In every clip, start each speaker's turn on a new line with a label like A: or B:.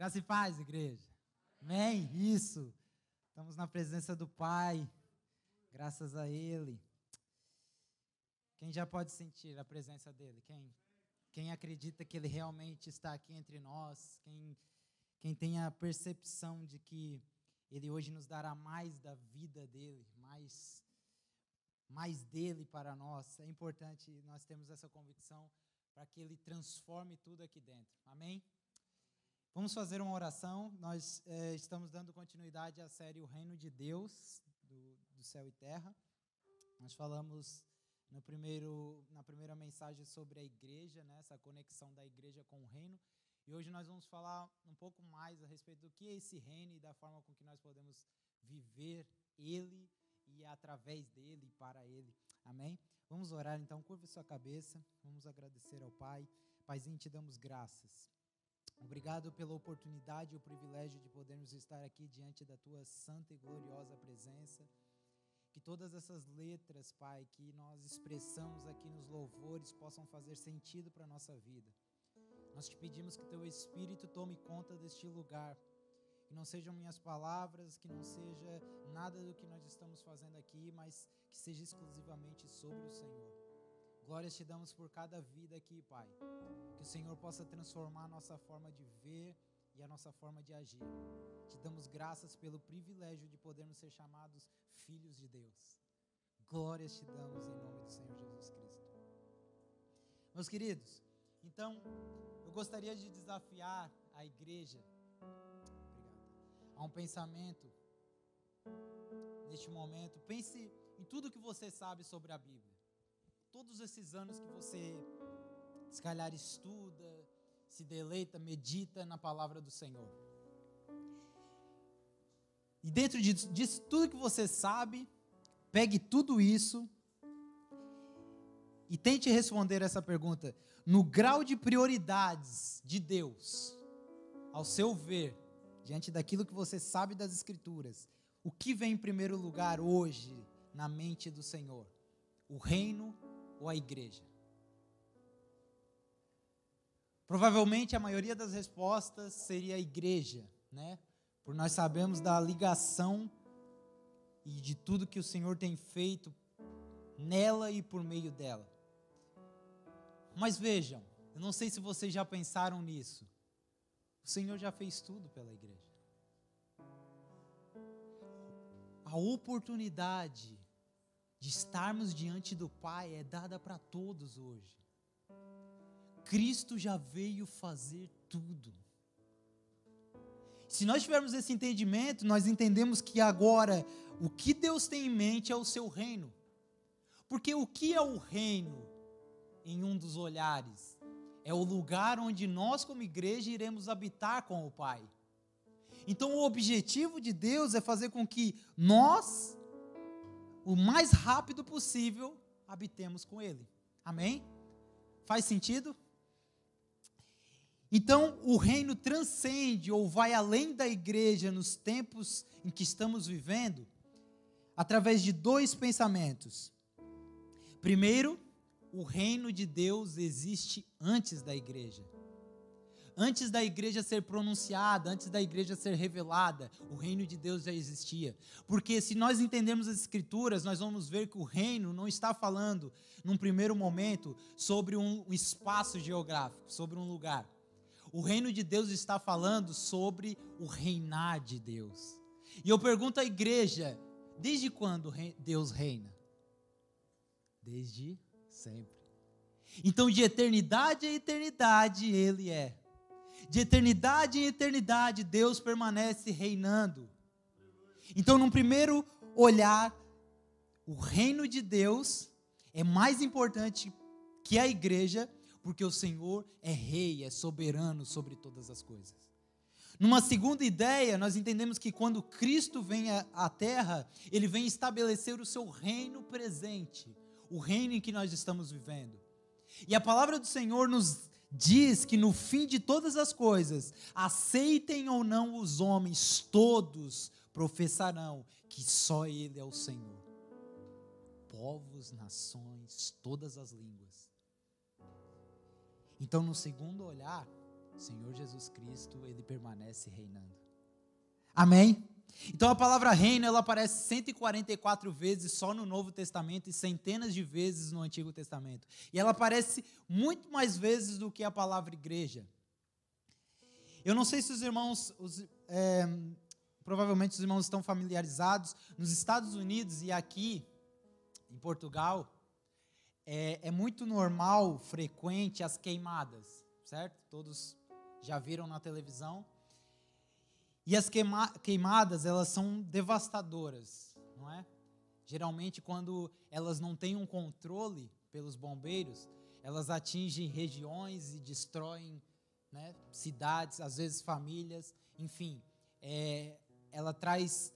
A: Graça e paz, igreja. Amém? Isso. Estamos na presença do Pai. Graças a Ele. Quem já pode sentir a presença dele? Quem? Quem acredita que Ele realmente está aqui entre nós? Quem, quem tem a percepção de que Ele hoje nos dará mais da vida dele, mais, mais dele para nós? É importante nós termos essa convicção para que Ele transforme tudo aqui dentro. Amém? Vamos fazer uma oração. Nós é, estamos dando continuidade à série O Reino de Deus, do, do, céu e terra. Nós falamos no primeiro, na primeira mensagem sobre a igreja, né, essa conexão da igreja com o reino. E hoje nós vamos falar um pouco mais a respeito do que é esse reino e da forma com que nós podemos viver ele e através dele e para ele. Amém? Vamos orar então, curva sua cabeça, vamos agradecer ao Pai. Paizinho, te damos graças. Obrigado pela oportunidade e o privilégio de podermos estar aqui diante da tua santa e gloriosa presença. Que todas essas letras, Pai, que nós expressamos aqui nos louvores possam fazer sentido para a nossa vida. Nós te pedimos que teu Espírito tome conta deste lugar. Que não sejam minhas palavras, que não seja nada do que nós estamos fazendo aqui, mas que seja exclusivamente sobre o Senhor. Glórias te damos por cada vida aqui, Pai. Que o Senhor possa transformar a nossa forma de ver e a nossa forma de agir. Te damos graças pelo privilégio de podermos ser chamados filhos de Deus. Glórias te damos em nome do Senhor Jesus Cristo. Meus queridos, então eu gostaria de desafiar a igreja a um pensamento neste momento. Pense em tudo que você sabe sobre a Bíblia todos esses anos que você, se calhar, estuda, se deleita, medita na palavra do Senhor. E dentro disso, tudo que você sabe, pegue tudo isso e tente responder essa pergunta no grau de prioridades de Deus, ao seu ver, diante daquilo que você sabe das Escrituras, o que vem em primeiro lugar hoje na mente do Senhor? O reino ou a igreja? Provavelmente a maioria das respostas seria a igreja, né? Por nós sabemos da ligação e de tudo que o Senhor tem feito nela e por meio dela. Mas vejam, eu não sei se vocês já pensaram nisso. O Senhor já fez tudo pela igreja. A oportunidade de estarmos diante do Pai é dada para todos hoje. Cristo já veio fazer tudo. Se nós tivermos esse entendimento, nós entendemos que agora o que Deus tem em mente é o seu reino. Porque o que é o reino em um dos olhares? É o lugar onde nós, como igreja, iremos habitar com o Pai. Então, o objetivo de Deus é fazer com que nós o mais rápido possível, habitemos com Ele. Amém? Faz sentido? Então, o reino transcende ou vai além da igreja nos tempos em que estamos vivendo, através de dois pensamentos. Primeiro, o reino de Deus existe antes da igreja. Antes da igreja ser pronunciada, antes da igreja ser revelada, o reino de Deus já existia. Porque se nós entendermos as escrituras, nós vamos ver que o reino não está falando, num primeiro momento, sobre um espaço geográfico, sobre um lugar. O reino de Deus está falando sobre o reinar de Deus. E eu pergunto à igreja: desde quando Deus reina? Desde sempre. Então, de eternidade a eternidade, Ele é. De eternidade em eternidade, Deus permanece reinando. Então, num primeiro olhar, o reino de Deus é mais importante que a igreja, porque o Senhor é rei, é soberano sobre todas as coisas. Numa segunda ideia, nós entendemos que quando Cristo vem à terra, ele vem estabelecer o seu reino presente, o reino em que nós estamos vivendo. E a palavra do Senhor nos diz que no fim de todas as coisas, aceitem ou não os homens, todos professarão que só Ele é o Senhor. Povos, nações, todas as línguas. Então, no segundo olhar, Senhor Jesus Cristo, ele permanece reinando. Amém? Então a palavra reino, ela aparece 144 vezes só no Novo Testamento e centenas de vezes no Antigo Testamento. E ela aparece muito mais vezes do que a palavra igreja. Eu não sei se os irmãos, os, é, provavelmente os irmãos estão familiarizados, nos Estados Unidos e aqui em Portugal, é, é muito normal, frequente as queimadas, certo? Todos já viram na televisão. E as queima queimadas, elas são devastadoras, não é? Geralmente, quando elas não têm um controle pelos bombeiros, elas atingem regiões e destroem né, cidades, às vezes famílias, enfim. É, ela traz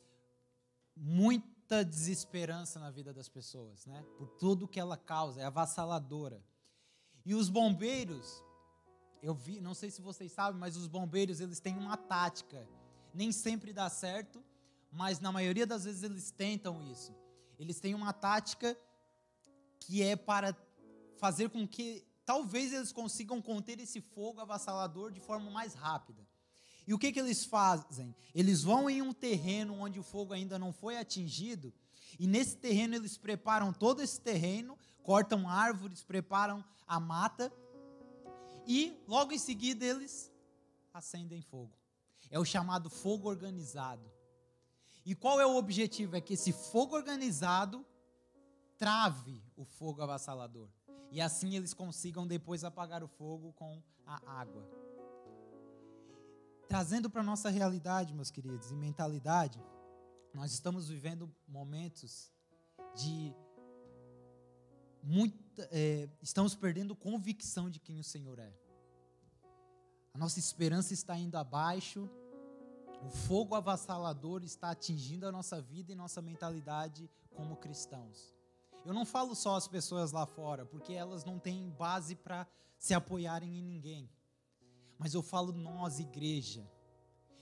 A: muita desesperança na vida das pessoas, né? Por tudo que ela causa, é avassaladora. E os bombeiros, eu vi, não sei se vocês sabem, mas os bombeiros eles têm uma tática. Nem sempre dá certo, mas na maioria das vezes eles tentam isso. Eles têm uma tática que é para fazer com que talvez eles consigam conter esse fogo avassalador de forma mais rápida. E o que, que eles fazem? Eles vão em um terreno onde o fogo ainda não foi atingido, e nesse terreno eles preparam todo esse terreno, cortam árvores, preparam a mata, e logo em seguida eles acendem fogo. É o chamado fogo organizado. E qual é o objetivo? É que esse fogo organizado trave o fogo avassalador. E assim eles consigam depois apagar o fogo com a água. Trazendo para a nossa realidade, meus queridos, e mentalidade, nós estamos vivendo momentos de muita, é, estamos perdendo convicção de quem o Senhor é. A nossa esperança está indo abaixo, o fogo avassalador está atingindo a nossa vida e nossa mentalidade como cristãos. Eu não falo só as pessoas lá fora, porque elas não têm base para se apoiarem em ninguém. Mas eu falo nós, igreja.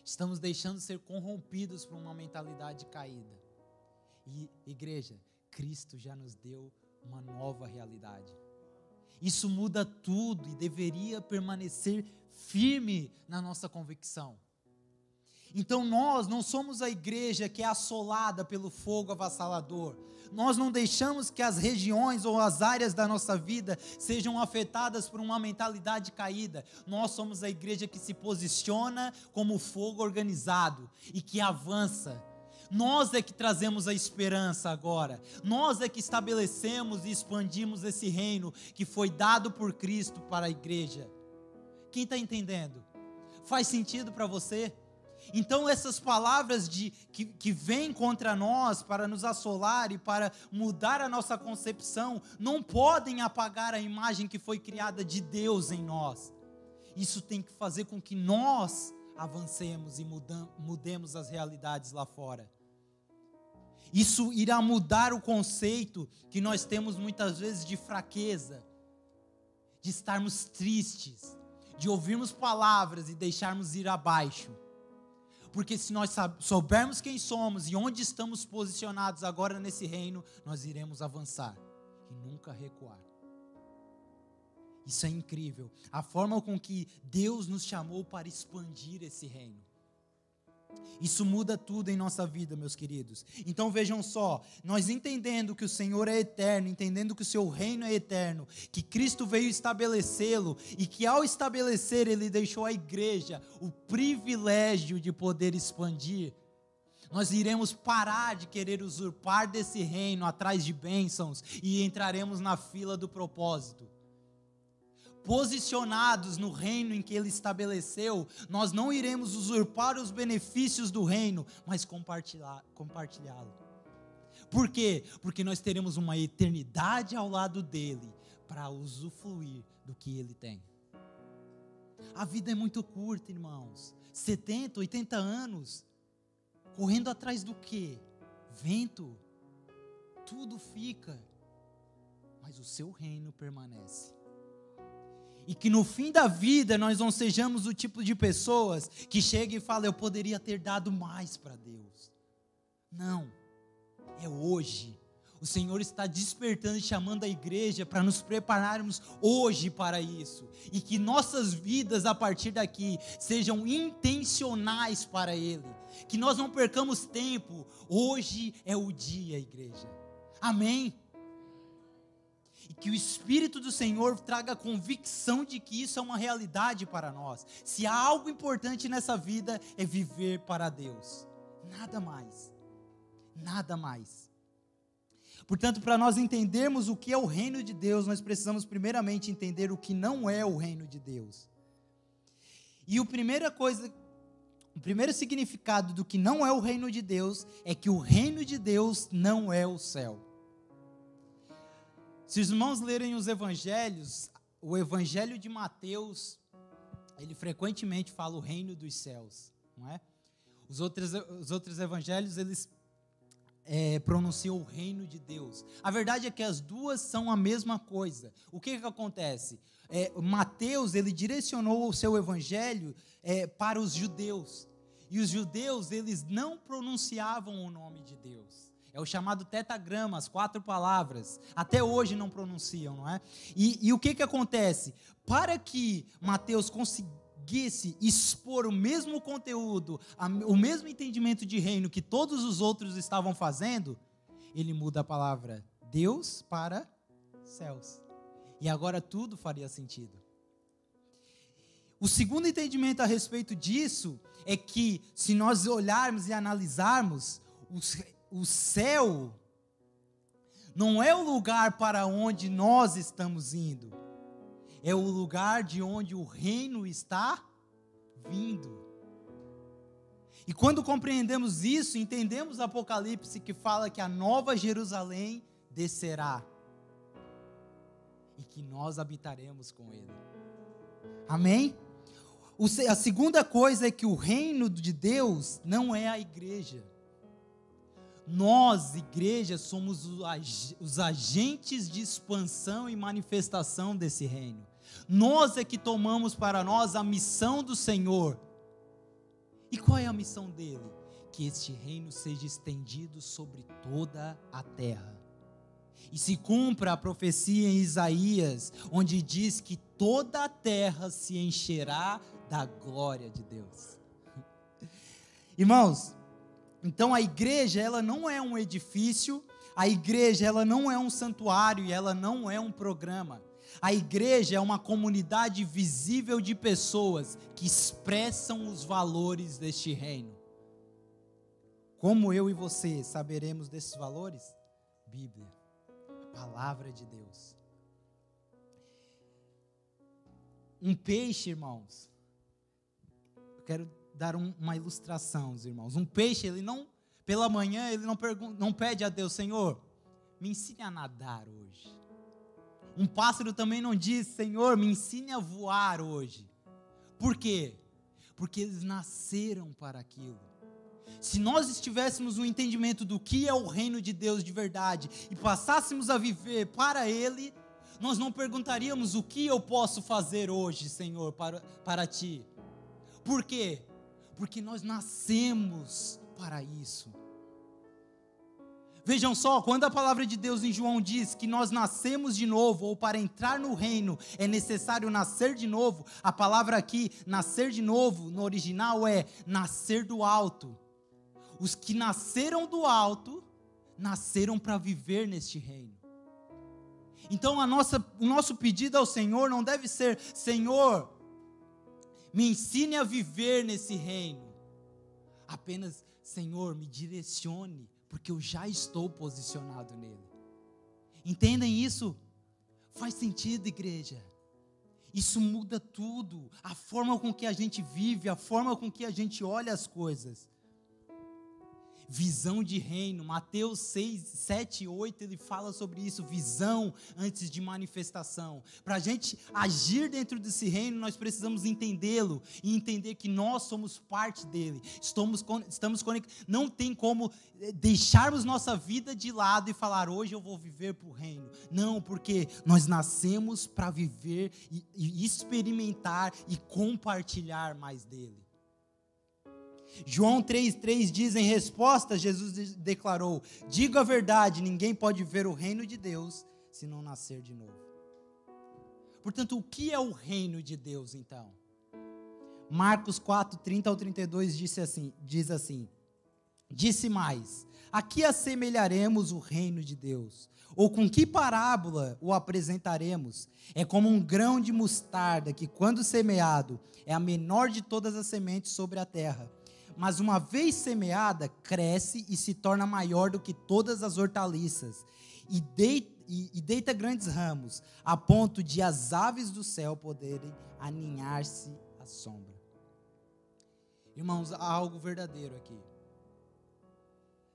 A: Estamos deixando ser corrompidos por uma mentalidade caída. E, igreja, Cristo já nos deu uma nova realidade. Isso muda tudo e deveria permanecer firme na nossa convicção. Então nós não somos a igreja que é assolada pelo fogo avassalador. Nós não deixamos que as regiões ou as áreas da nossa vida sejam afetadas por uma mentalidade caída. Nós somos a igreja que se posiciona como fogo organizado e que avança. Nós é que trazemos a esperança agora. Nós é que estabelecemos e expandimos esse reino que foi dado por Cristo para a igreja. Quem está entendendo? Faz sentido para você? Então, essas palavras de, que, que vêm contra nós para nos assolar e para mudar a nossa concepção, não podem apagar a imagem que foi criada de Deus em nós. Isso tem que fazer com que nós avancemos e mudemos as realidades lá fora. Isso irá mudar o conceito que nós temos muitas vezes de fraqueza, de estarmos tristes, de ouvirmos palavras e deixarmos ir abaixo porque se nós soubermos quem somos e onde estamos posicionados agora nesse reino, nós iremos avançar e nunca recuar. Isso é incrível. A forma com que Deus nos chamou para expandir esse reino. Isso muda tudo em nossa vida, meus queridos. Então vejam só, nós entendendo que o Senhor é eterno, entendendo que o seu reino é eterno, que Cristo veio estabelecê-lo e que ao estabelecer ele deixou à igreja o privilégio de poder expandir. Nós iremos parar de querer usurpar desse reino atrás de bênçãos e entraremos na fila do propósito posicionados no reino em que ele estabeleceu, nós não iremos usurpar os benefícios do reino, mas compartilhá-lo. Por quê? Porque nós teremos uma eternidade ao lado dele para usufruir do que ele tem. A vida é muito curta, irmãos. 70, 80 anos. Correndo atrás do quê? Vento. Tudo fica. Mas o seu reino permanece e que no fim da vida nós não sejamos o tipo de pessoas que chega e fala eu poderia ter dado mais para Deus. Não. É hoje. O Senhor está despertando e chamando a igreja para nos prepararmos hoje para isso. E que nossas vidas a partir daqui sejam intencionais para Ele. Que nós não percamos tempo. Hoje é o dia, igreja. Amém? E que o Espírito do Senhor traga convicção de que isso é uma realidade para nós. Se há algo importante nessa vida, é viver para Deus. Nada mais. Nada mais. Portanto, para nós entendermos o que é o reino de Deus, nós precisamos primeiramente entender o que não é o reino de Deus. E a primeira coisa, o primeiro significado do que não é o reino de Deus é que o reino de Deus não é o céu. Se os irmãos lerem os evangelhos, o evangelho de Mateus, ele frequentemente fala o reino dos céus, não é? Os outros, os outros evangelhos, eles é, pronunciam o reino de Deus. A verdade é que as duas são a mesma coisa. O que, que acontece? É, Mateus, ele direcionou o seu evangelho é, para os judeus. E os judeus, eles não pronunciavam o nome de Deus. É o chamado tetagrama, as quatro palavras. Até hoje não pronunciam, não é? E, e o que, que acontece? Para que Mateus conseguisse expor o mesmo conteúdo, o mesmo entendimento de reino que todos os outros estavam fazendo, ele muda a palavra Deus para céus. E agora tudo faria sentido. O segundo entendimento a respeito disso é que, se nós olharmos e analisarmos, o céu não é o lugar para onde nós estamos indo é o lugar de onde o reino está vindo. E quando compreendemos isso, entendemos Apocalipse que fala que a nova Jerusalém descerá e que nós habitaremos com ele. Amém? a segunda coisa é que o reino de Deus não é a igreja. Nós, igreja, somos os agentes de expansão e manifestação desse reino. Nós é que tomamos para nós a missão do Senhor. E qual é a missão dele? Que este reino seja estendido sobre toda a terra. E se cumpra a profecia em Isaías, onde diz que toda a terra se encherá da glória de Deus. Irmãos, então a igreja, ela não é um edifício, a igreja, ela não é um santuário e ela não é um programa. A igreja é uma comunidade visível de pessoas que expressam os valores deste reino. Como eu e você saberemos desses valores? Bíblia, a palavra de Deus. Um peixe, irmãos. Eu quero dar um, uma ilustração, irmãos. Um peixe, ele não, pela manhã, ele não, não pede a Deus, Senhor, me ensine a nadar hoje. Um pássaro também não diz, Senhor, me ensine a voar hoje. Por quê? Porque eles nasceram para aquilo. Se nós estivéssemos no entendimento do que é o reino de Deus de verdade e passássemos a viver para Ele, nós não perguntaríamos o que eu posso fazer hoje, Senhor, para, para Ti. Por quê? Porque nós nascemos para isso. Vejam só, quando a palavra de Deus em João diz que nós nascemos de novo, ou para entrar no reino é necessário nascer de novo, a palavra aqui, nascer de novo, no original é nascer do alto. Os que nasceram do alto, nasceram para viver neste reino. Então nossa, o nosso pedido ao Senhor não deve ser: Senhor, me ensine a viver nesse reino. Apenas, Senhor, me direcione porque eu já estou posicionado nele. Entendem isso? Faz sentido, igreja. Isso muda tudo, a forma com que a gente vive, a forma com que a gente olha as coisas visão de reino. Mateus 6, 7 e 8, ele fala sobre isso, visão antes de manifestação. Para a gente agir dentro desse reino, nós precisamos entendê-lo e entender que nós somos parte dele. Estamos, estamos conectados. Não tem como eh, deixarmos nossa vida de lado e falar, hoje eu vou viver para o reino. Não, porque nós nascemos para viver e, e experimentar e compartilhar mais dele. João 3,3 diz em resposta, Jesus declarou: Diga a verdade, ninguém pode ver o reino de Deus se não nascer de novo. Portanto, o que é o reino de Deus então? Marcos 4, 30 ao 32 disse assim, diz assim: Disse mais: A que assemelharemos o reino de Deus? Ou com que parábola o apresentaremos? É como um grão de mostarda que, quando semeado, é a menor de todas as sementes sobre a terra. Mas uma vez semeada, cresce e se torna maior do que todas as hortaliças, e deita, e, e deita grandes ramos, a ponto de as aves do céu poderem aninhar-se à sombra. Irmãos, há algo verdadeiro aqui.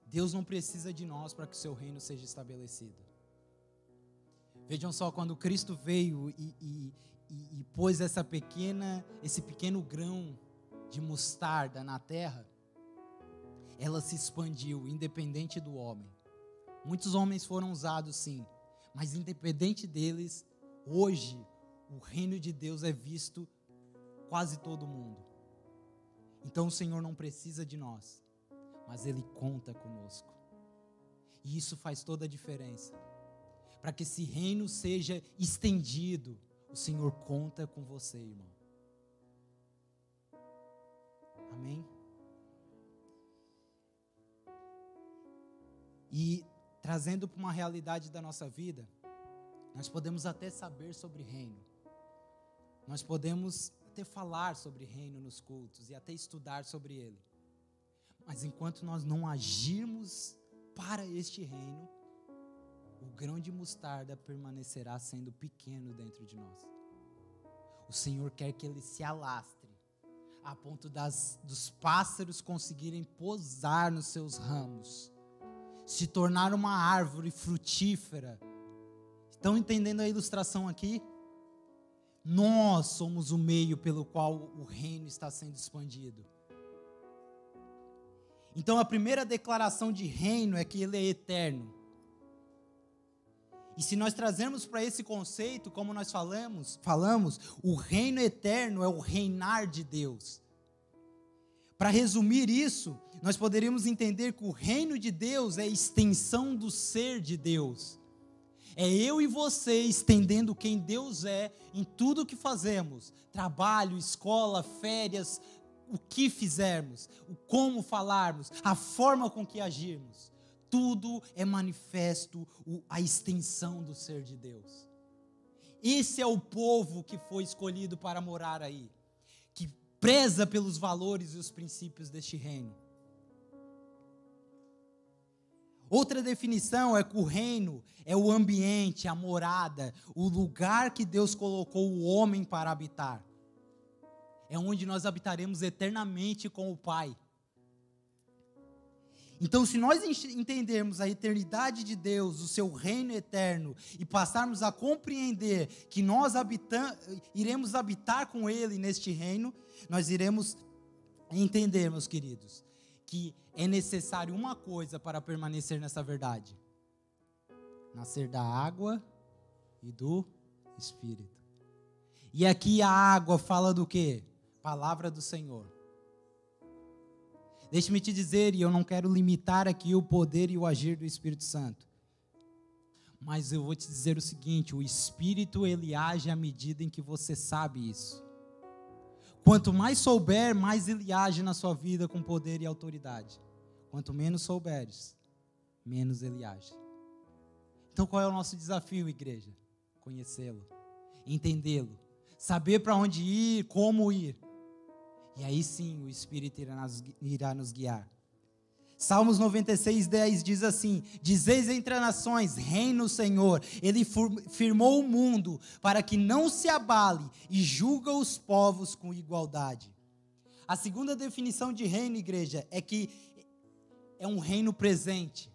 A: Deus não precisa de nós para que o seu reino seja estabelecido. Vejam só, quando Cristo veio e, e, e, e pôs essa pequena, esse pequeno grão de mostarda na terra, ela se expandiu, independente do homem. Muitos homens foram usados, sim, mas independente deles, hoje o reino de Deus é visto quase todo mundo. Então o Senhor não precisa de nós, mas Ele conta conosco. E isso faz toda a diferença. Para que esse reino seja estendido, o Senhor conta com você, irmão. Amém? E trazendo para uma realidade da nossa vida, nós podemos até saber sobre reino. Nós podemos até falar sobre reino nos cultos e até estudar sobre ele. Mas enquanto nós não agirmos para este reino, o grão de mostarda permanecerá sendo pequeno dentro de nós. O Senhor quer que ele se alastre a ponto das, dos pássaros conseguirem pousar nos seus ramos, se tornar uma árvore frutífera. Estão entendendo a ilustração aqui? Nós somos o meio pelo qual o reino está sendo expandido. Então a primeira declaração de reino é que ele é eterno. E se nós trazermos para esse conceito, como nós falamos, falamos, o reino eterno é o reinar de Deus. Para resumir isso, nós poderíamos entender que o reino de Deus é a extensão do ser de Deus. É eu e você estendendo quem Deus é em tudo o que fazemos: trabalho, escola, férias, o que fizermos, o como falarmos, a forma com que agirmos. Tudo é manifesto a extensão do ser de Deus. Esse é o povo que foi escolhido para morar aí, que preza pelos valores e os princípios deste reino. Outra definição é que o reino é o ambiente, a morada, o lugar que Deus colocou o homem para habitar. É onde nós habitaremos eternamente com o Pai. Então, se nós entendermos a eternidade de Deus, o seu reino eterno, e passarmos a compreender que nós habitam, iremos habitar com Ele neste reino, nós iremos entender, meus queridos, que é necessário uma coisa para permanecer nessa verdade: nascer da água e do Espírito. E aqui a água fala do que? Palavra do Senhor. Deixe-me te dizer, e eu não quero limitar aqui o poder e o agir do Espírito Santo. Mas eu vou te dizer o seguinte: o Espírito ele age à medida em que você sabe isso. Quanto mais souber, mais ele age na sua vida com poder e autoridade. Quanto menos souberes, menos ele age. Então qual é o nosso desafio, igreja? Conhecê-lo, entendê-lo, saber para onde ir, como ir. E aí sim o Espírito irá nos, irá nos guiar. Salmos 96, 10 diz assim: Dizeis entre as nações, reina o Senhor, ele firmou o mundo para que não se abale e julga os povos com igualdade. A segunda definição de reino, igreja, é que é um reino presente.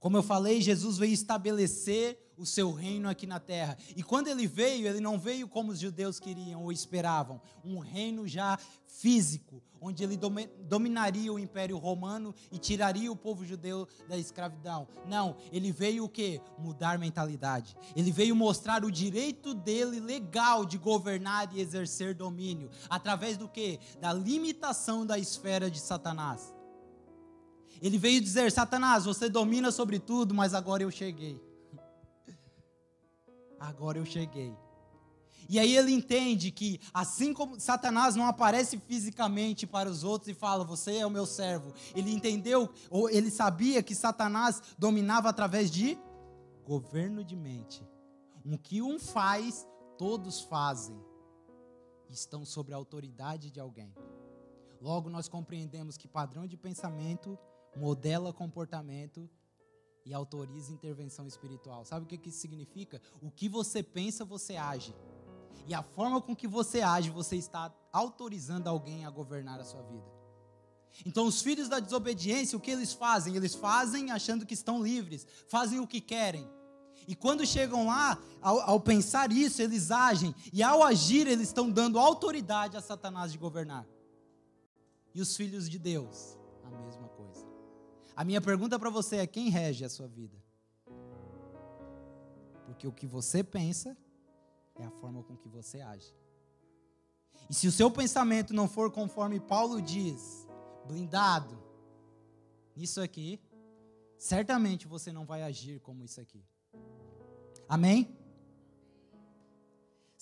A: Como eu falei, Jesus veio estabelecer o seu reino aqui na terra. E quando ele veio, ele não veio como os judeus queriam ou esperavam, um reino já físico, onde ele dominaria o Império Romano e tiraria o povo judeu da escravidão. Não, ele veio o quê? Mudar mentalidade. Ele veio mostrar o direito dele legal de governar e exercer domínio, através do quê? Da limitação da esfera de Satanás. Ele veio dizer: Satanás, você domina sobre tudo, mas agora eu cheguei. Agora eu cheguei. E aí ele entende que, assim como Satanás não aparece fisicamente para os outros e fala, você é o meu servo, ele entendeu, ou ele sabia que Satanás dominava através de governo de mente. O que um faz, todos fazem. Estão sob a autoridade de alguém. Logo, nós compreendemos que padrão de pensamento modela comportamento e autoriza intervenção espiritual. Sabe o que isso significa? O que você pensa, você age. E a forma com que você age, você está autorizando alguém a governar a sua vida. Então, os filhos da desobediência, o que eles fazem? Eles fazem achando que estão livres, fazem o que querem. E quando chegam lá, ao, ao pensar isso, eles agem. E ao agir, eles estão dando autoridade a Satanás de governar. E os filhos de Deus, a mesma coisa. A minha pergunta para você é: quem rege a sua vida? Porque o que você pensa é a forma com que você age. E se o seu pensamento não for conforme Paulo diz, blindado, nisso aqui, certamente você não vai agir como isso aqui. Amém?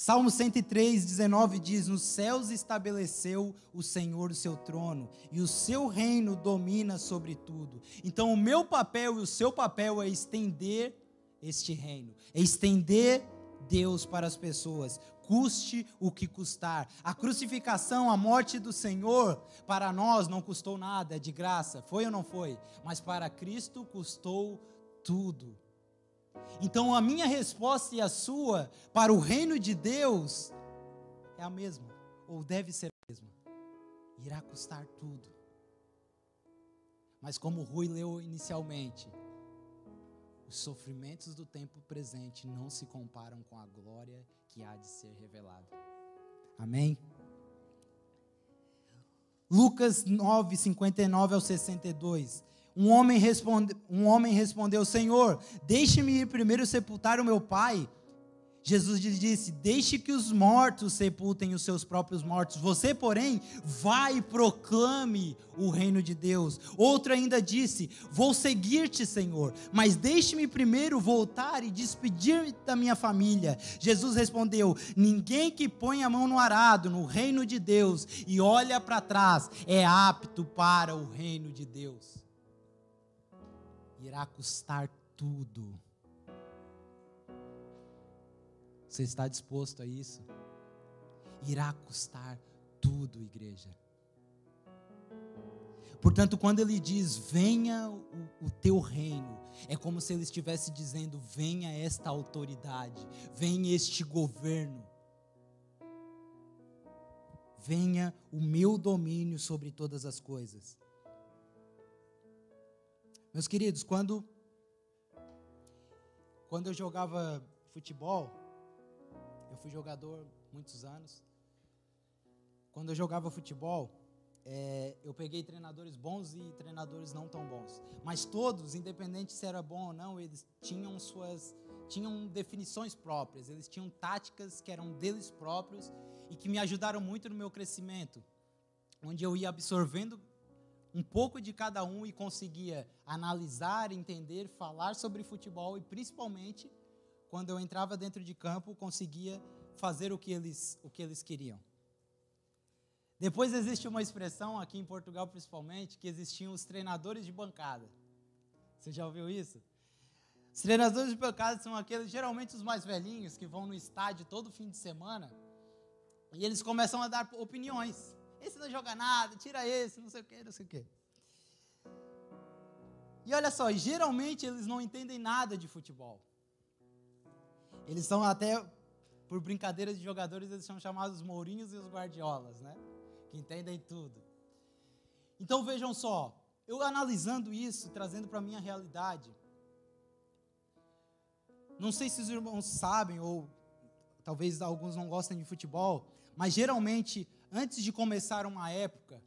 A: Salmo 103, 19 diz: Nos céus estabeleceu o Senhor o seu trono, e o seu reino domina sobre tudo. Então, o meu papel e o seu papel é estender este reino, é estender Deus para as pessoas, custe o que custar. A crucificação, a morte do Senhor, para nós não custou nada, é de graça, foi ou não foi? Mas para Cristo custou tudo. Então a minha resposta e a sua para o reino de Deus é a mesma, ou deve ser a mesma. Irá custar tudo. Mas como Rui leu inicialmente, os sofrimentos do tempo presente não se comparam com a glória que há de ser revelada. Amém? Lucas 9, 59 ao 62. Um homem, responde, um homem respondeu: Senhor, deixe-me ir primeiro sepultar o meu pai. Jesus lhe disse: Deixe que os mortos sepultem os seus próprios mortos. Você, porém, vai e proclame o reino de Deus. Outro ainda disse: Vou seguir-te, Senhor, mas deixe-me primeiro voltar e despedir-me da minha família. Jesus respondeu: Ninguém que põe a mão no arado no reino de Deus e olha para trás é apto para o reino de Deus. Irá custar tudo Você está disposto a isso? Irá custar tudo, igreja. Portanto, quando ele diz, venha o, o, teu reino, é como se ele estivesse dizendo, venha esta autoridade, venha este governo, venha o meu domínio sobre todas as coisas. Meus queridos, quando, quando eu jogava futebol, eu fui jogador muitos anos. Quando eu jogava futebol, é, eu peguei treinadores bons e treinadores não tão bons. Mas todos, independente se era bom ou não, eles tinham suas tinham definições próprias, eles tinham táticas que eram deles próprios e que me ajudaram muito no meu crescimento, onde eu ia absorvendo um pouco de cada um e conseguia analisar, entender, falar sobre futebol e principalmente quando eu entrava dentro de campo, conseguia fazer o que eles, o que eles queriam. Depois existe uma expressão, aqui em Portugal principalmente, que existiam os treinadores de bancada. Você já ouviu isso? Os treinadores de bancada são aqueles, geralmente os mais velhinhos, que vão no estádio todo fim de semana e eles começam a dar opiniões. Esse não joga nada, tira esse, não sei o que, não sei o que. E olha só, geralmente eles não entendem nada de futebol. Eles são até, por brincadeira de jogadores, eles são chamados Mourinhos e os Guardiolas, né? Que entendem tudo. Então vejam só, eu analisando isso, trazendo para a minha realidade, não sei se os irmãos sabem, ou talvez alguns não gostem de futebol, mas geralmente, antes de começar uma época,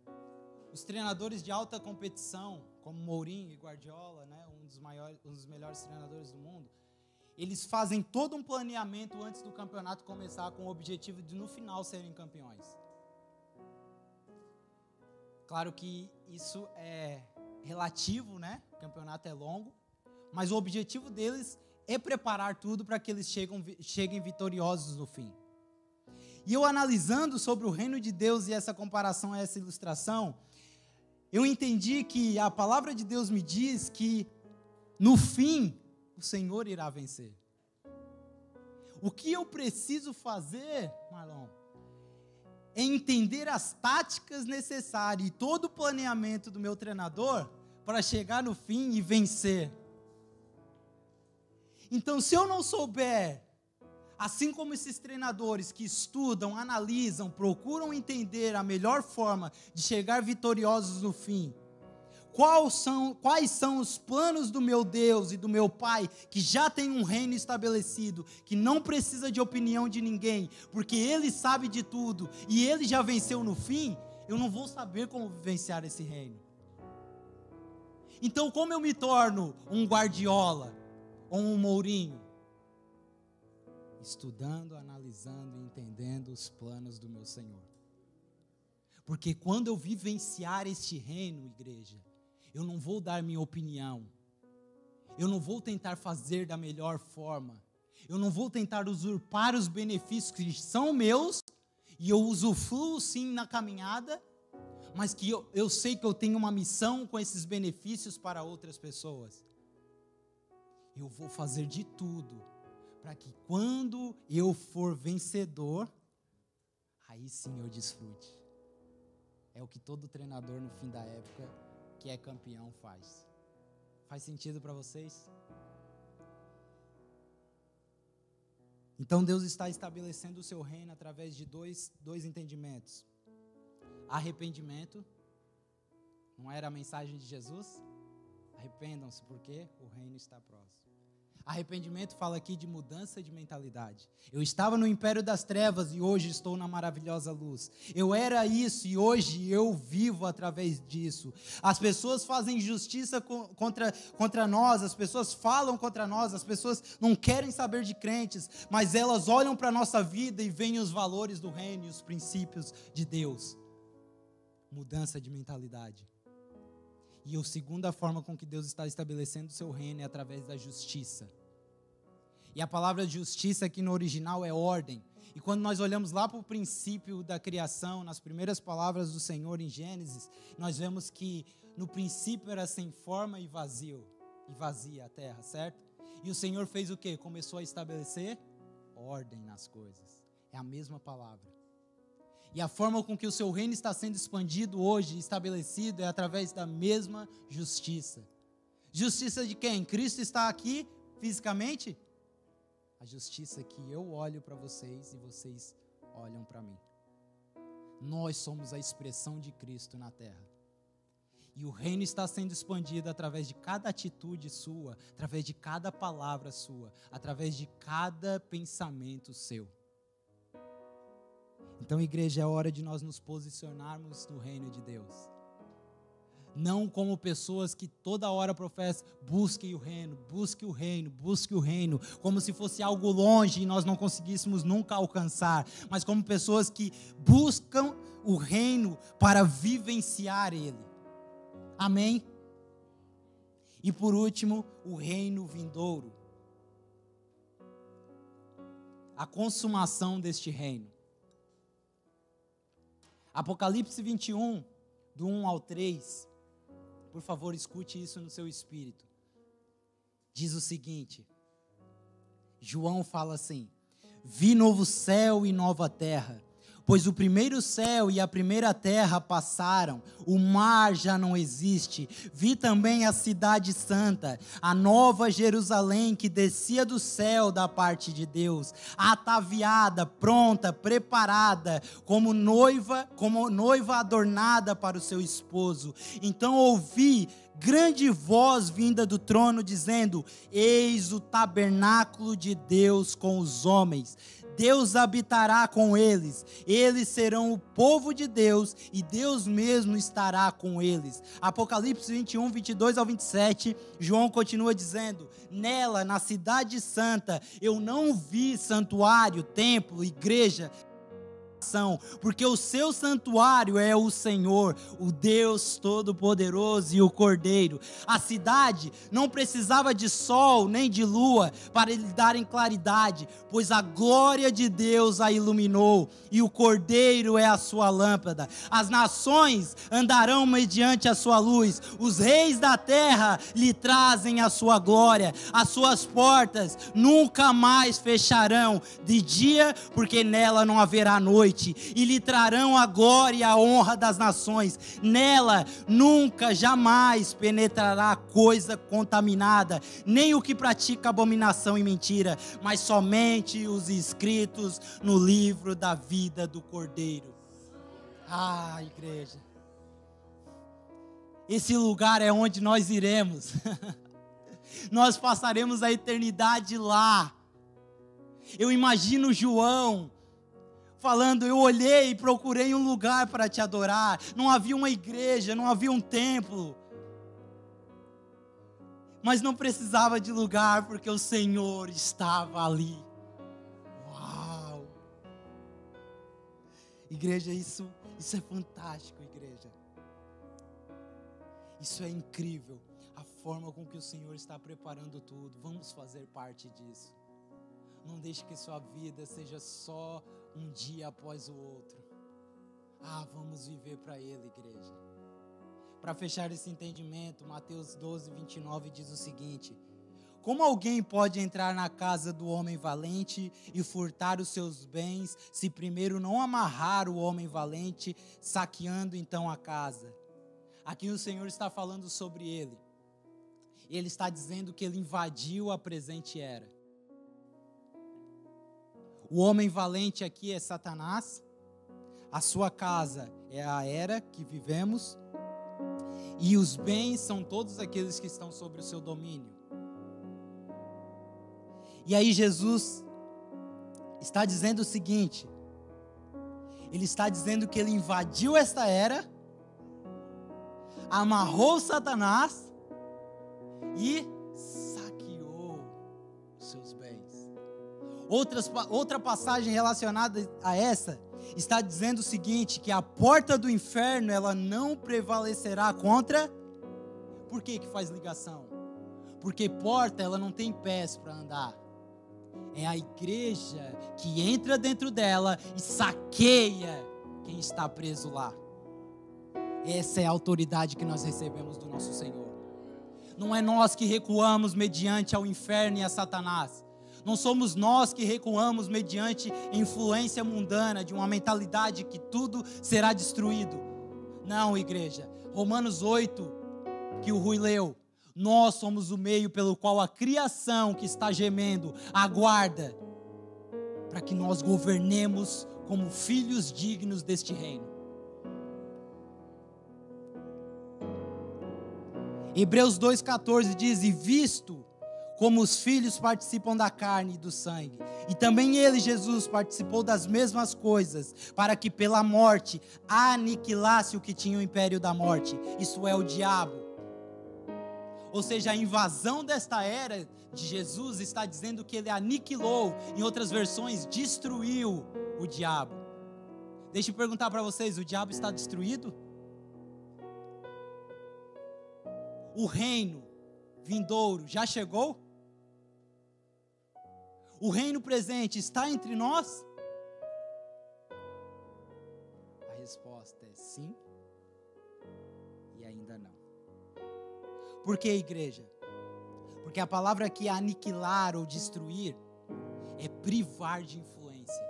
A: os treinadores de alta competição, como Mourinho e Guardiola, né, um, dos maiores, um dos melhores treinadores do mundo, eles fazem todo um planeamento antes do campeonato começar com o objetivo de no final serem campeões. Claro que isso é relativo, né? O campeonato é longo, mas o objetivo deles é preparar tudo para que eles chegam, cheguem vitoriosos no fim. E eu analisando sobre o reino de Deus e essa comparação, essa ilustração, eu entendi que a palavra de Deus me diz que no fim o Senhor irá vencer. O que eu preciso fazer, Marlon, é entender as táticas necessárias e todo o planeamento do meu treinador para chegar no fim e vencer. Então, se eu não souber, assim como esses treinadores que estudam, analisam, procuram entender a melhor forma de chegar vitoriosos no fim, quais são, quais são os planos do meu Deus e do meu Pai, que já tem um reino estabelecido, que não precisa de opinião de ninguém, porque Ele sabe de tudo e Ele já venceu no fim, eu não vou saber como vivenciar esse reino. Então, como eu me torno um guardiola? ou um Mourinho? Estudando, analisando e entendendo os planos do meu Senhor. Porque quando eu vivenciar este reino, igreja, eu não vou dar minha opinião, eu não vou tentar fazer da melhor forma, eu não vou tentar usurpar os benefícios que são meus, e eu usufruo sim na caminhada, mas que eu, eu sei que eu tenho uma missão com esses benefícios para outras pessoas. Eu vou fazer de tudo para que quando eu for vencedor, aí sim eu desfrute. É o que todo treinador no fim da época que é campeão faz. Faz sentido para vocês? Então Deus está estabelecendo o seu reino através de dois, dois entendimentos: arrependimento, não era a mensagem de Jesus? Arrependam-se, porque o reino está próximo. Arrependimento fala aqui de mudança de mentalidade. Eu estava no império das trevas e hoje estou na maravilhosa luz. Eu era isso e hoje eu vivo através disso. As pessoas fazem justiça contra, contra nós, as pessoas falam contra nós, as pessoas não querem saber de crentes, mas elas olham para a nossa vida e veem os valores do reino e os princípios de Deus. Mudança de mentalidade. E a segunda forma com que Deus está estabelecendo o seu reino é através da justiça. E a palavra justiça aqui no original é ordem. E quando nós olhamos lá para o princípio da criação, nas primeiras palavras do Senhor em Gênesis, nós vemos que no princípio era sem forma e vazio, e vazia a terra, certo? E o Senhor fez o que? Começou a estabelecer ordem nas coisas. É a mesma palavra. E a forma com que o seu reino está sendo expandido hoje, estabelecido, é através da mesma justiça. Justiça de quem? Cristo está aqui fisicamente? A justiça que eu olho para vocês e vocês olham para mim. Nós somos a expressão de Cristo na terra. E o reino está sendo expandido através de cada atitude sua, através de cada palavra sua, através de cada pensamento seu. Então, igreja, é hora de nós nos posicionarmos no reino de Deus. Não como pessoas que toda hora professam, busque o reino, busque o reino, busque o reino, como se fosse algo longe e nós não conseguíssemos nunca alcançar, mas como pessoas que buscam o reino para vivenciar ele. Amém? E por último, o reino vindouro. A consumação deste reino. Apocalipse 21, do 1 ao 3. Por favor, escute isso no seu espírito. Diz o seguinte: João fala assim: Vi novo céu e nova terra, Pois o primeiro céu e a primeira terra passaram, o mar já não existe. Vi também a cidade santa, a nova Jerusalém que descia do céu da parte de Deus, ataviada, pronta, preparada, como noiva, como noiva adornada para o seu esposo. Então ouvi grande voz vinda do trono dizendo: Eis o tabernáculo de Deus com os homens Deus habitará com eles, eles serão o povo de Deus e Deus mesmo estará com eles. Apocalipse 21, 22 ao 27, João continua dizendo: Nela, na Cidade Santa, eu não vi santuário, templo, igreja porque o seu santuário é o Senhor, o Deus Todo-Poderoso e o Cordeiro. A cidade não precisava de sol nem de lua para lhe darem claridade, pois a glória de Deus a iluminou e o Cordeiro é a sua lâmpada. As nações andarão mediante a sua luz, os reis da terra lhe trazem a sua glória, as suas portas nunca mais fecharão de dia, porque nela não haverá noite noite, e lhe trarão a glória e a honra das nações. Nela nunca, jamais penetrará coisa contaminada, nem o que pratica abominação e mentira, mas somente os inscritos no livro da vida do Cordeiro. Ah, igreja. Esse lugar é onde nós iremos. nós passaremos a eternidade lá. Eu imagino João falando: Eu olhei e procurei um lugar para te adorar. Não havia uma igreja, não havia um templo. Mas não precisava de lugar porque o Senhor estava ali. Uau! Igreja, isso, isso é fantástico, igreja. Isso é incrível. A forma com que o Senhor está preparando tudo. Vamos fazer parte disso. Não deixe que sua vida seja só um dia após o outro. Ah, vamos viver para Ele, igreja. Para fechar esse entendimento, Mateus 12, 29 diz o seguinte: Como alguém pode entrar na casa do homem valente e furtar os seus bens, se primeiro não amarrar o homem valente, saqueando então a casa? Aqui o Senhor está falando sobre ele. Ele está dizendo que ele invadiu a presente era. O homem valente aqui é Satanás. A sua casa é a era que vivemos. E os bens são todos aqueles que estão sobre o seu domínio. E aí Jesus está dizendo o seguinte: Ele está dizendo que ele invadiu esta era, amarrou Satanás e Outras, outra passagem relacionada a essa está dizendo o seguinte: que a porta do inferno ela não prevalecerá contra. Por que, que faz ligação? Porque porta ela não tem pés para andar. É a igreja que entra dentro dela e saqueia quem está preso lá. Essa é a autoridade que nós recebemos do nosso Senhor. Não é nós que recuamos mediante ao inferno e a Satanás não somos nós que recuamos mediante influência mundana, de uma mentalidade que tudo será destruído. Não, igreja. Romanos 8, que o Rui leu. Nós somos o meio pelo qual a criação que está gemendo aguarda para que nós governemos como filhos dignos deste reino. Hebreus 2,14 diz: E visto como os filhos participam da carne e do sangue. E também ele, Jesus, participou das mesmas coisas, para que pela morte aniquilasse o que tinha o império da morte. Isso é o diabo. Ou seja, a invasão desta era de Jesus está dizendo que ele aniquilou, em outras versões, destruiu o diabo. Deixa eu perguntar para vocês: o diabo está destruído? O reino vindouro já chegou? O reino presente está entre nós? A resposta é sim e ainda não. Por que, igreja? Porque a palavra aqui, aniquilar ou destruir, é privar de influência.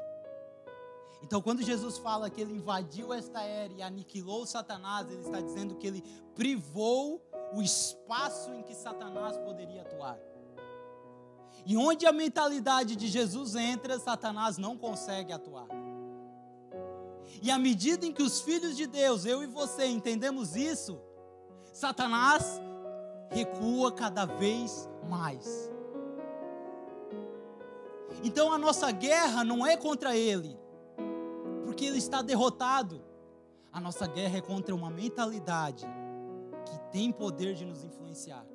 A: Então, quando Jesus fala que ele invadiu esta era e aniquilou Satanás, ele está dizendo que ele privou o espaço em que Satanás poderia atuar. E onde a mentalidade de Jesus entra, Satanás não consegue atuar. E à medida em que os filhos de Deus, eu e você, entendemos isso, Satanás recua cada vez mais. Então a nossa guerra não é contra ele, porque ele está derrotado. A nossa guerra é contra uma mentalidade que tem poder de nos influenciar.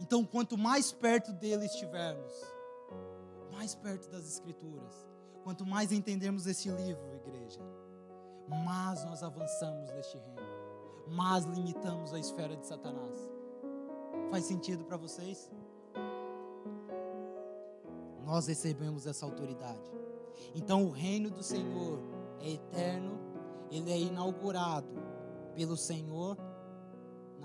A: Então, quanto mais perto dele estivermos, mais perto das Escrituras, quanto mais entendermos esse livro, igreja, mais nós avançamos neste reino, mais limitamos a esfera de Satanás. Faz sentido para vocês? Nós recebemos essa autoridade. Então, o reino do Senhor é eterno, ele é inaugurado pelo Senhor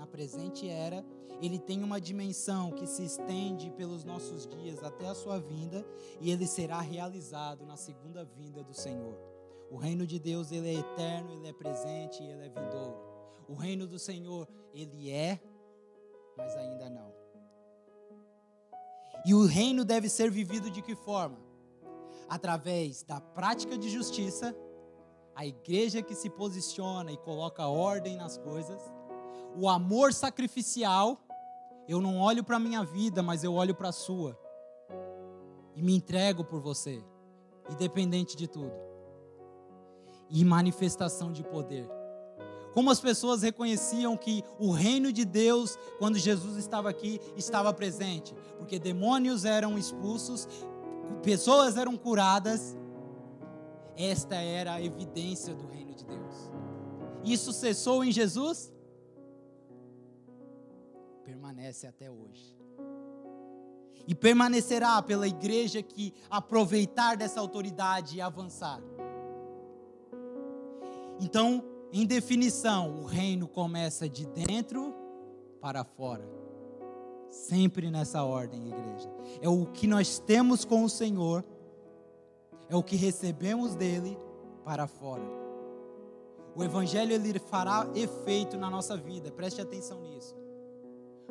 A: na presente era ele tem uma dimensão que se estende pelos nossos dias até a sua vinda e ele será realizado na segunda vinda do Senhor. O reino de Deus, ele é eterno, ele é presente e ele é vindouro. O reino do Senhor, ele é, mas ainda não. E o reino deve ser vivido de que forma? Através da prática de justiça, a igreja que se posiciona e coloca ordem nas coisas, o amor sacrificial eu não olho para a minha vida, mas eu olho para a sua. E me entrego por você, independente de tudo. E manifestação de poder. Como as pessoas reconheciam que o reino de Deus, quando Jesus estava aqui, estava presente. Porque demônios eram expulsos, pessoas eram curadas. Esta era a evidência do reino de Deus. Isso cessou em Jesus? Permanece até hoje. E permanecerá pela igreja que aproveitar dessa autoridade e avançar. Então, em definição, o reino começa de dentro para fora. Sempre nessa ordem, igreja. É o que nós temos com o Senhor, é o que recebemos dele para fora. O evangelho ele fará efeito na nossa vida. Preste atenção nisso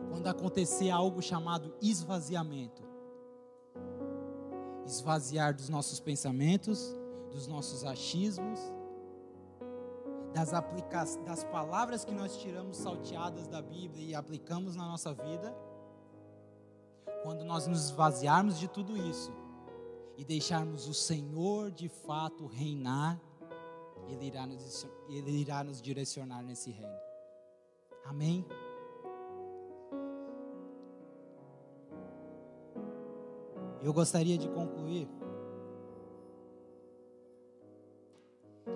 A: quando acontecer algo chamado esvaziamento. Esvaziar dos nossos pensamentos, dos nossos achismos, das, aplica das palavras que nós tiramos salteadas da Bíblia e aplicamos na nossa vida. Quando nós nos esvaziarmos de tudo isso e deixarmos o Senhor de fato reinar, Ele irá nos, Ele irá nos direcionar nesse reino. Amém? Eu gostaria de concluir. É,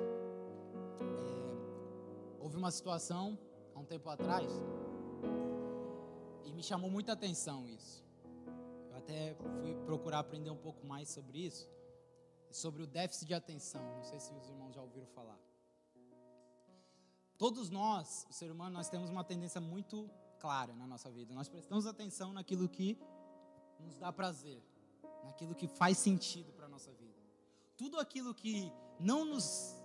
A: houve uma situação há um tempo atrás e me chamou muita atenção isso. Eu até fui procurar aprender um pouco mais sobre isso, sobre o déficit de atenção. Não sei se os irmãos já ouviram falar. Todos nós, o ser humano, nós temos uma tendência muito clara na nossa vida. Nós prestamos atenção naquilo que nos dá prazer naquilo que faz sentido para a nossa vida. Tudo aquilo que não nos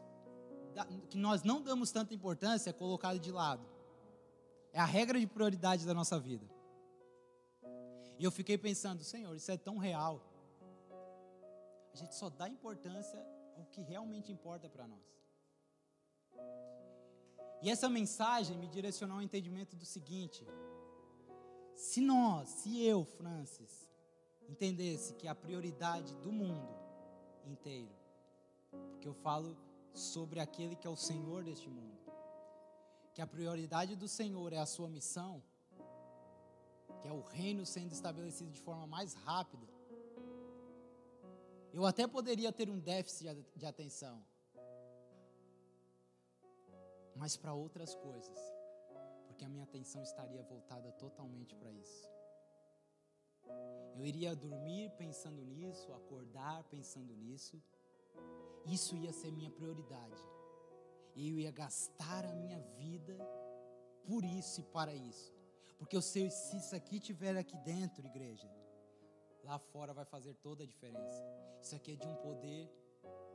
A: que nós não damos tanta importância é colocado de lado. É a regra de prioridade da nossa vida. E eu fiquei pensando, Senhor, isso é tão real. A gente só dá importância ao que realmente importa para nós. E essa mensagem me direcionou ao entendimento do seguinte: se nós, se eu, Francis, entendesse que a prioridade do mundo inteiro, porque eu falo sobre aquele que é o Senhor deste mundo, que a prioridade do Senhor é a sua missão, que é o reino sendo estabelecido de forma mais rápida, eu até poderia ter um déficit de atenção, mas para outras coisas, porque a minha atenção estaria voltada totalmente para isso. Eu iria dormir pensando nisso, acordar pensando nisso. Isso ia ser minha prioridade. Eu ia gastar a minha vida por isso e para isso. Porque se isso aqui tiver aqui dentro, igreja, lá fora vai fazer toda a diferença. Isso aqui é de um poder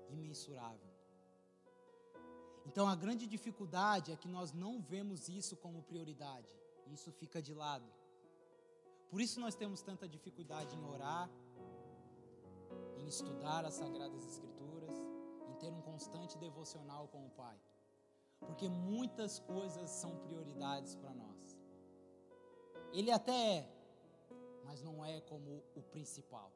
A: imensurável. Então a grande dificuldade é que nós não vemos isso como prioridade. Isso fica de lado. Por isso nós temos tanta dificuldade em orar, em estudar as sagradas escrituras, em ter um constante devocional com o Pai. Porque muitas coisas são prioridades para nós. Ele até é, mas não é como o principal.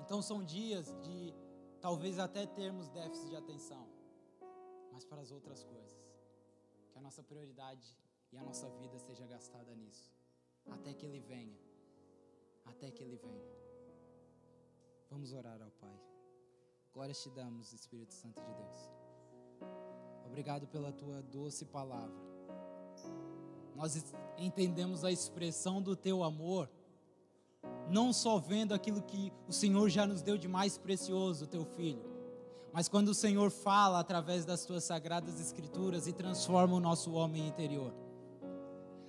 A: Então são dias de talvez até termos déficit de atenção, mas para as outras coisas. Que a nossa prioridade e a nossa vida seja gastada nisso, até que Ele venha. Até que Ele venha. Vamos orar ao Pai. Glórias te damos, Espírito Santo de Deus. Obrigado pela tua doce palavra. Nós entendemos a expressão do teu amor, não só vendo aquilo que o Senhor já nos deu de mais precioso, teu filho, mas quando o Senhor fala através das tuas sagradas escrituras e transforma o nosso homem interior.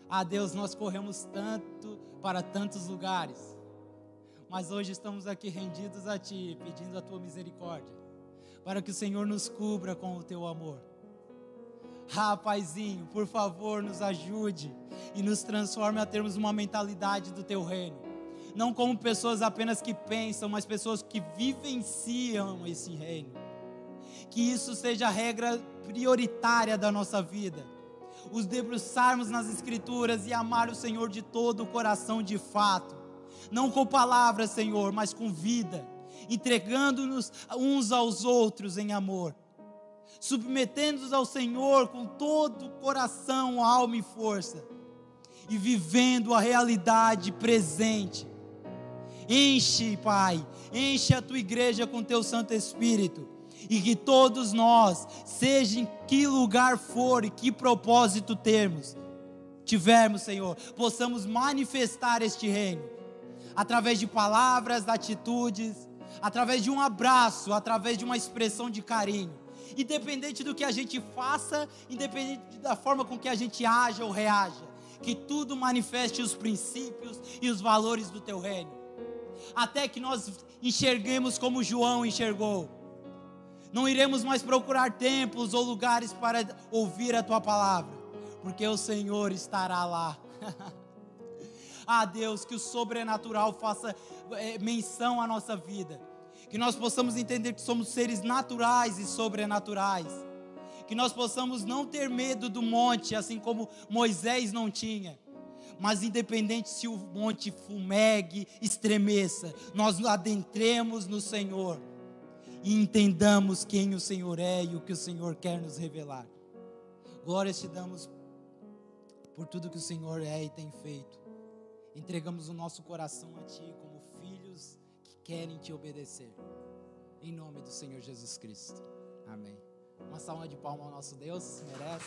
A: Ah, Deus, nós corremos tanto para tantos lugares, mas hoje estamos aqui rendidos a Ti, pedindo a Tua misericórdia, para que o Senhor nos cubra com o Teu amor. Ah, por favor, nos ajude e nos transforme a termos uma mentalidade do Teu reino. Não como pessoas apenas que pensam, mas pessoas que vivenciam esse reino que isso seja a regra prioritária da nossa vida. Os debruçarmos nas Escrituras e amar o Senhor de todo o coração de fato. Não com palavras, Senhor, mas com vida. Entregando-nos uns aos outros em amor. Submetendo-nos ao Senhor com todo o coração, alma e força. E vivendo a realidade presente. Enche, Pai, enche a tua igreja com teu Santo Espírito e que todos nós, seja em que lugar for e que propósito termos, tivermos, Senhor, possamos manifestar este reino através de palavras, atitudes, através de um abraço, através de uma expressão de carinho. Independente do que a gente faça, independente da forma com que a gente haja ou reaja, que tudo manifeste os princípios e os valores do teu reino. Até que nós enxerguemos como João enxergou não iremos mais procurar templos ou lugares para ouvir a tua palavra, porque o Senhor estará lá. ah, Deus, que o sobrenatural faça é, menção à nossa vida, que nós possamos entender que somos seres naturais e sobrenaturais, que nós possamos não ter medo do monte, assim como Moisés não tinha, mas independente se o monte fumegue, estremeça, nós adentremos no Senhor e entendamos quem o Senhor é e o que o Senhor quer nos revelar. Glórias te damos por tudo que o Senhor é e tem feito. Entregamos o nosso coração a Ti como filhos que querem te obedecer. Em nome do Senhor Jesus Cristo. Amém. Uma salva de palmas ao nosso Deus, merece.